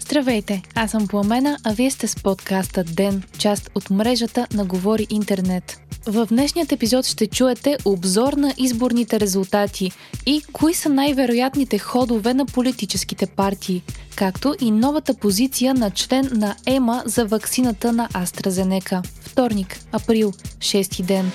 Здравейте, аз съм Пламена, а вие сте с подкаста ДЕН, част от мрежата на Говори Интернет. В днешният епизод ще чуете обзор на изборните резултати и кои са най-вероятните ходове на политическите партии, както и новата позиция на член на ЕМА за ваксината на AstraZeneca. Вторник, април, 6 ден.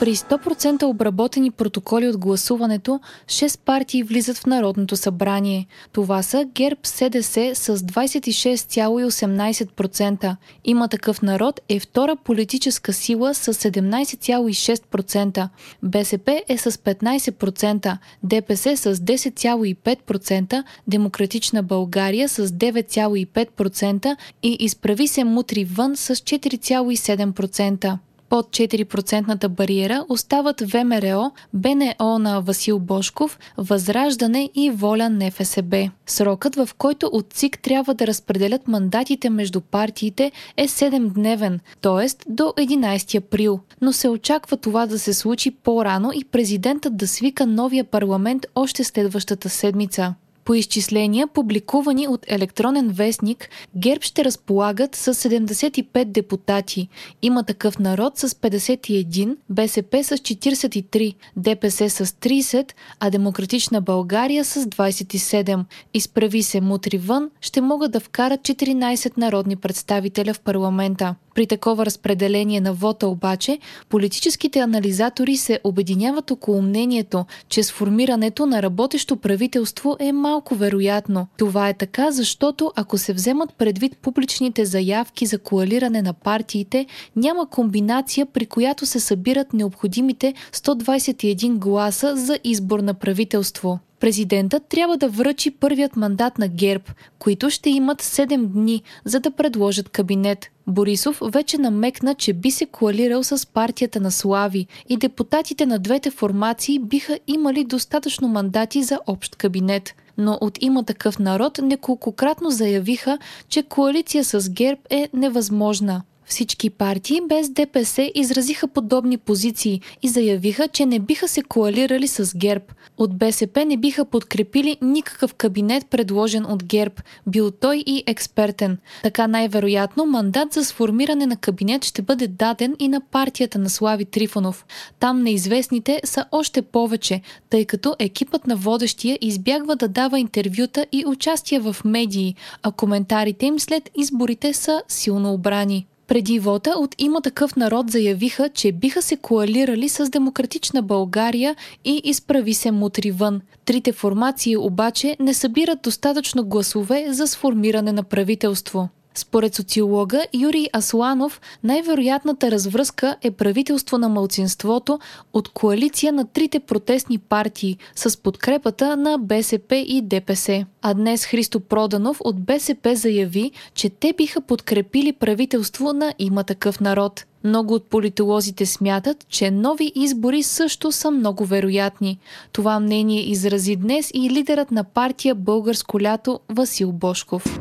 При 100% обработени протоколи от гласуването, 6 партии влизат в Народното събрание. Това са ГЕРБ СДС с 26,18%. Има такъв народ е втора политическа сила с 17,6%. БСП е с 15%, ДПС с 10,5%, Демократична България с 9,5% и Изправи се мутри вън с 4,7% под 4% бариера остават ВМРО, БНО на Васил Бошков, Възраждане и Воля НФСБ. Срокът, в който от ЦИК трябва да разпределят мандатите между партиите е 7-дневен, т.е. до 11 април, но се очаква това да се случи по-рано и президентът да свика новия парламент още следващата седмица. По изчисления, публикувани от електронен вестник, ГЕРБ ще разполагат с 75 депутати. Има такъв народ с 51, БСП с 43, ДПС с 30, а Демократична България с 27. Изправи се мутри вън, ще могат да вкарат 14 народни представителя в парламента. При такова разпределение на вота обаче, политическите анализатори се обединяват около мнението, че сформирането на работещо правителство е малко вероятно. Това е така, защото ако се вземат предвид публичните заявки за коалиране на партиите, няма комбинация, при която се събират необходимите 121 гласа за избор на правителство. Президентът трябва да връчи първият мандат на ГЕРБ, които ще имат 7 дни, за да предложат кабинет. Борисов вече намекна, че би се коалирал с партията на Слави и депутатите на двете формации биха имали достатъчно мандати за общ кабинет. Но от има такъв народ неколкократно заявиха, че коалиция с ГЕРБ е невъзможна. Всички партии без ДПС изразиха подобни позиции и заявиха, че не биха се коалирали с ГЕРБ. От БСП не биха подкрепили никакъв кабинет, предложен от ГЕРБ, бил той и експертен. Така най-вероятно мандат за сформиране на кабинет ще бъде даден и на партията на Слави Трифонов. Там неизвестните са още повече, тъй като екипът на водещия избягва да дава интервюта и участие в медии, а коментарите им след изборите са силно обрани. Преди вота от има такъв народ заявиха, че биха се коалирали с Демократична България и изправи се мутри вън. Трите формации обаче не събират достатъчно гласове за сформиране на правителство. Според социолога Юрий Асланов, най-вероятната развръзка е правителство на мълцинството от коалиция на трите протестни партии с подкрепата на БСП и ДПС. А днес Христо Проданов от БСП заяви, че те биха подкрепили правителство на има такъв народ. Много от политолозите смятат, че нови избори също са много вероятни. Това мнение изрази днес и лидерът на партия Българско лято Васил Бошков.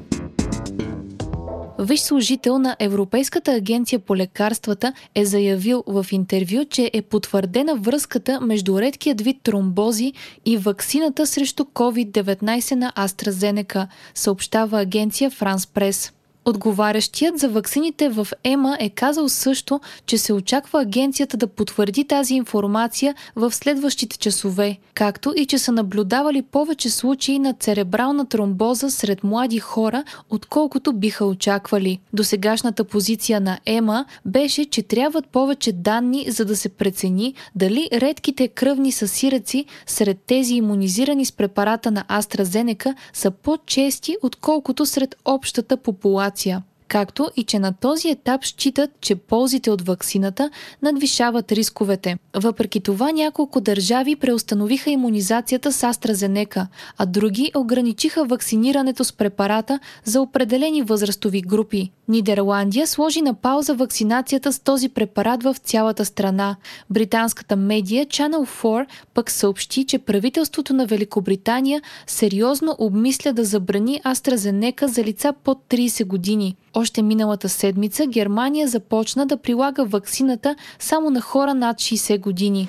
Виж служител на Европейската агенция по лекарствата е заявил в интервю, че е потвърдена връзката между редкият вид тромбози и ваксината срещу COVID-19 на AstraZeneca, съобщава агенция France Press. Отговарящият за ваксините в ЕМА е казал също, че се очаква агенцията да потвърди тази информация в следващите часове, както и че са наблюдавали повече случаи на церебрална тромбоза сред млади хора, отколкото биха очаквали. Досегашната позиция на ЕМА беше, че трябват повече данни, за да се прецени дали редките кръвни съсираци сред тези иммунизирани с препарата на AstraZeneca са по-чести, отколкото сред общата популация информация, както и че на този етап считат, че ползите от ваксината надвишават рисковете. Въпреки това няколко държави преустановиха иммунизацията с AstraZeneca, а други ограничиха вакцинирането с препарата за определени възрастови групи. Нидерландия сложи на пауза вакцинацията с този препарат в цялата страна. Британската медия Channel 4 пък съобщи, че правителството на Великобритания сериозно обмисля да забрани AstraZeneca за лица под 30 години. Още миналата седмица Германия започна да прилага ваксината само на хора над 60 години.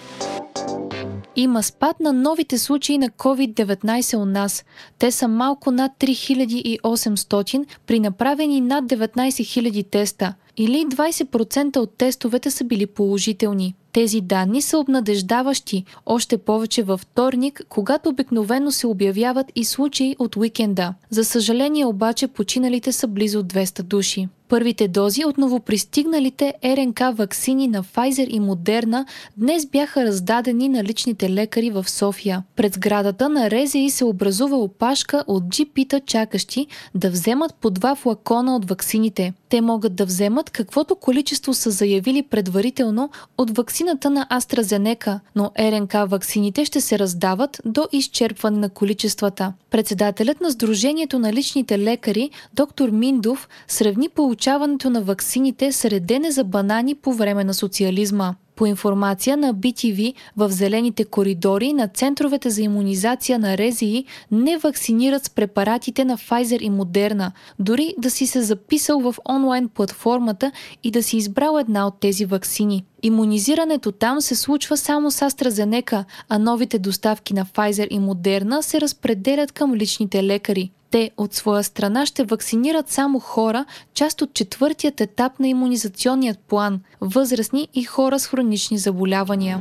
Има спад на новите случаи на COVID-19 у нас. Те са малко над 3800 при направени над 19 000 теста или 20% от тестовете са били положителни. Тези данни са обнадеждаващи, още повече във вторник, когато обикновено се обявяват и случаи от уикенда. За съжаление обаче починалите са близо 200 души. Първите дози от новопристигналите РНК вакцини на Pfizer и Moderna днес бяха раздадени на личните лекари в София. Пред сградата на РЗИ се образува опашка от GP-та чакащи да вземат по два флакона от ваксините. Те могат да вземат каквото количество са заявили предварително от ваксината на AstraZeneca, но РНК ваксините ще се раздават до изчерпване на количествата. Председателят на Сдружението на личните лекари, доктор Миндов, сравни получаването на ваксините с редене за банани по време на социализма. По информация на BTV, в зелените коридори на центровете за иммунизация на РЗИ не вакцинират с препаратите на Pfizer и Moderna, дори да си се записал в онлайн платформата и да си избрал една от тези вакцини. Имунизирането там се случва само с AstraZeneca, а новите доставки на Pfizer и Moderna се разпределят към личните лекари. Те от своя страна ще вакцинират само хора, част от четвъртият етап на иммунизационният план – възрастни и хора с хронични заболявания.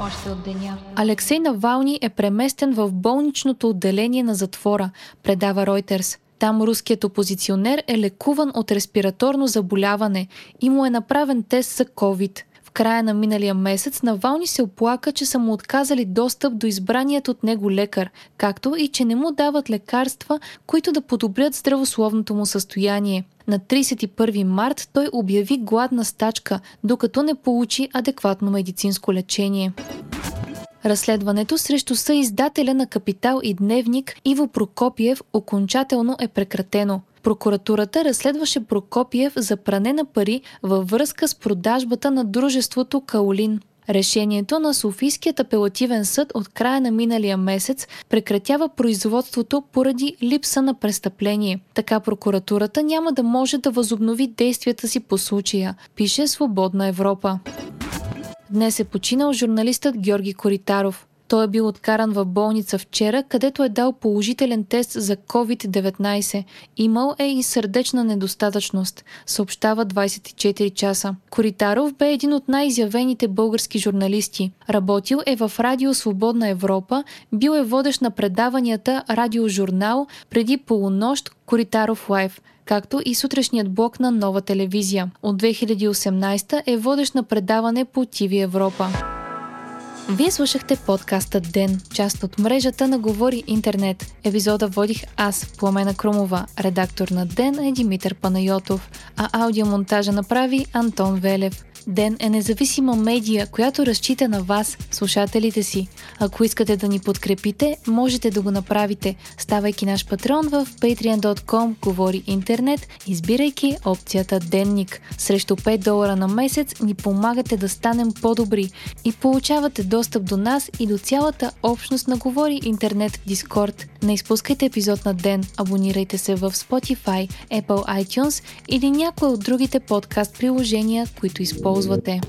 Още от деня. Алексей Навални е преместен в болничното отделение на затвора, предава Reuters. Там руският опозиционер е лекуван от респираторно заболяване и му е направен тест за COVID края на миналия месец Навални се оплака, че са му отказали достъп до избраният от него лекар, както и че не му дават лекарства, които да подобрят здравословното му състояние. На 31 март той обяви гладна стачка, докато не получи адекватно медицинско лечение. Разследването срещу съиздателя на Капитал и Дневник Иво Прокопиев окончателно е прекратено. Прокуратурата разследваше Прокопиев за пране на пари във връзка с продажбата на дружеството Каолин. Решението на Софийският апелативен съд от края на миналия месец прекратява производството поради липса на престъпление. Така прокуратурата няма да може да възобнови действията си по случая, пише Свободна Европа. Днес е починал журналистът Георги Коритаров. Той е бил откаран в болница вчера, където е дал положителен тест за COVID-19. Имал е и сърдечна недостатъчност, съобщава 24 часа. Коритаров бе един от най-изявените български журналисти. Работил е в Радио Свободна Европа, бил е водещ на предаванията Радиожурнал, преди полунощ Коритаров Лайф както и сутрешният блок на нова телевизия. От 2018 е водещ на предаване по ТВ Европа. Вие слушахте подкаста Ден, част от мрежата на Говори Интернет. Епизода водих аз, Пламена Крумова, редактор на Ден е Димитър Панайотов, а аудиомонтажа направи Антон Велев. Ден е независима медия, която разчита на вас, слушателите си. Ако искате да ни подкрепите, можете да го направите, ставайки наш патрон в patreon.com говори интернет, избирайки опцията Денник. Срещу 5 долара на месец ни помагате да станем по-добри и получавате достъп до нас и до цялата общност на Говори интернет в Дискорд. Не изпускайте епизод на ден, абонирайте се в Spotify, Apple iTunes или някои от другите подкаст приложения, които използвате ползвате.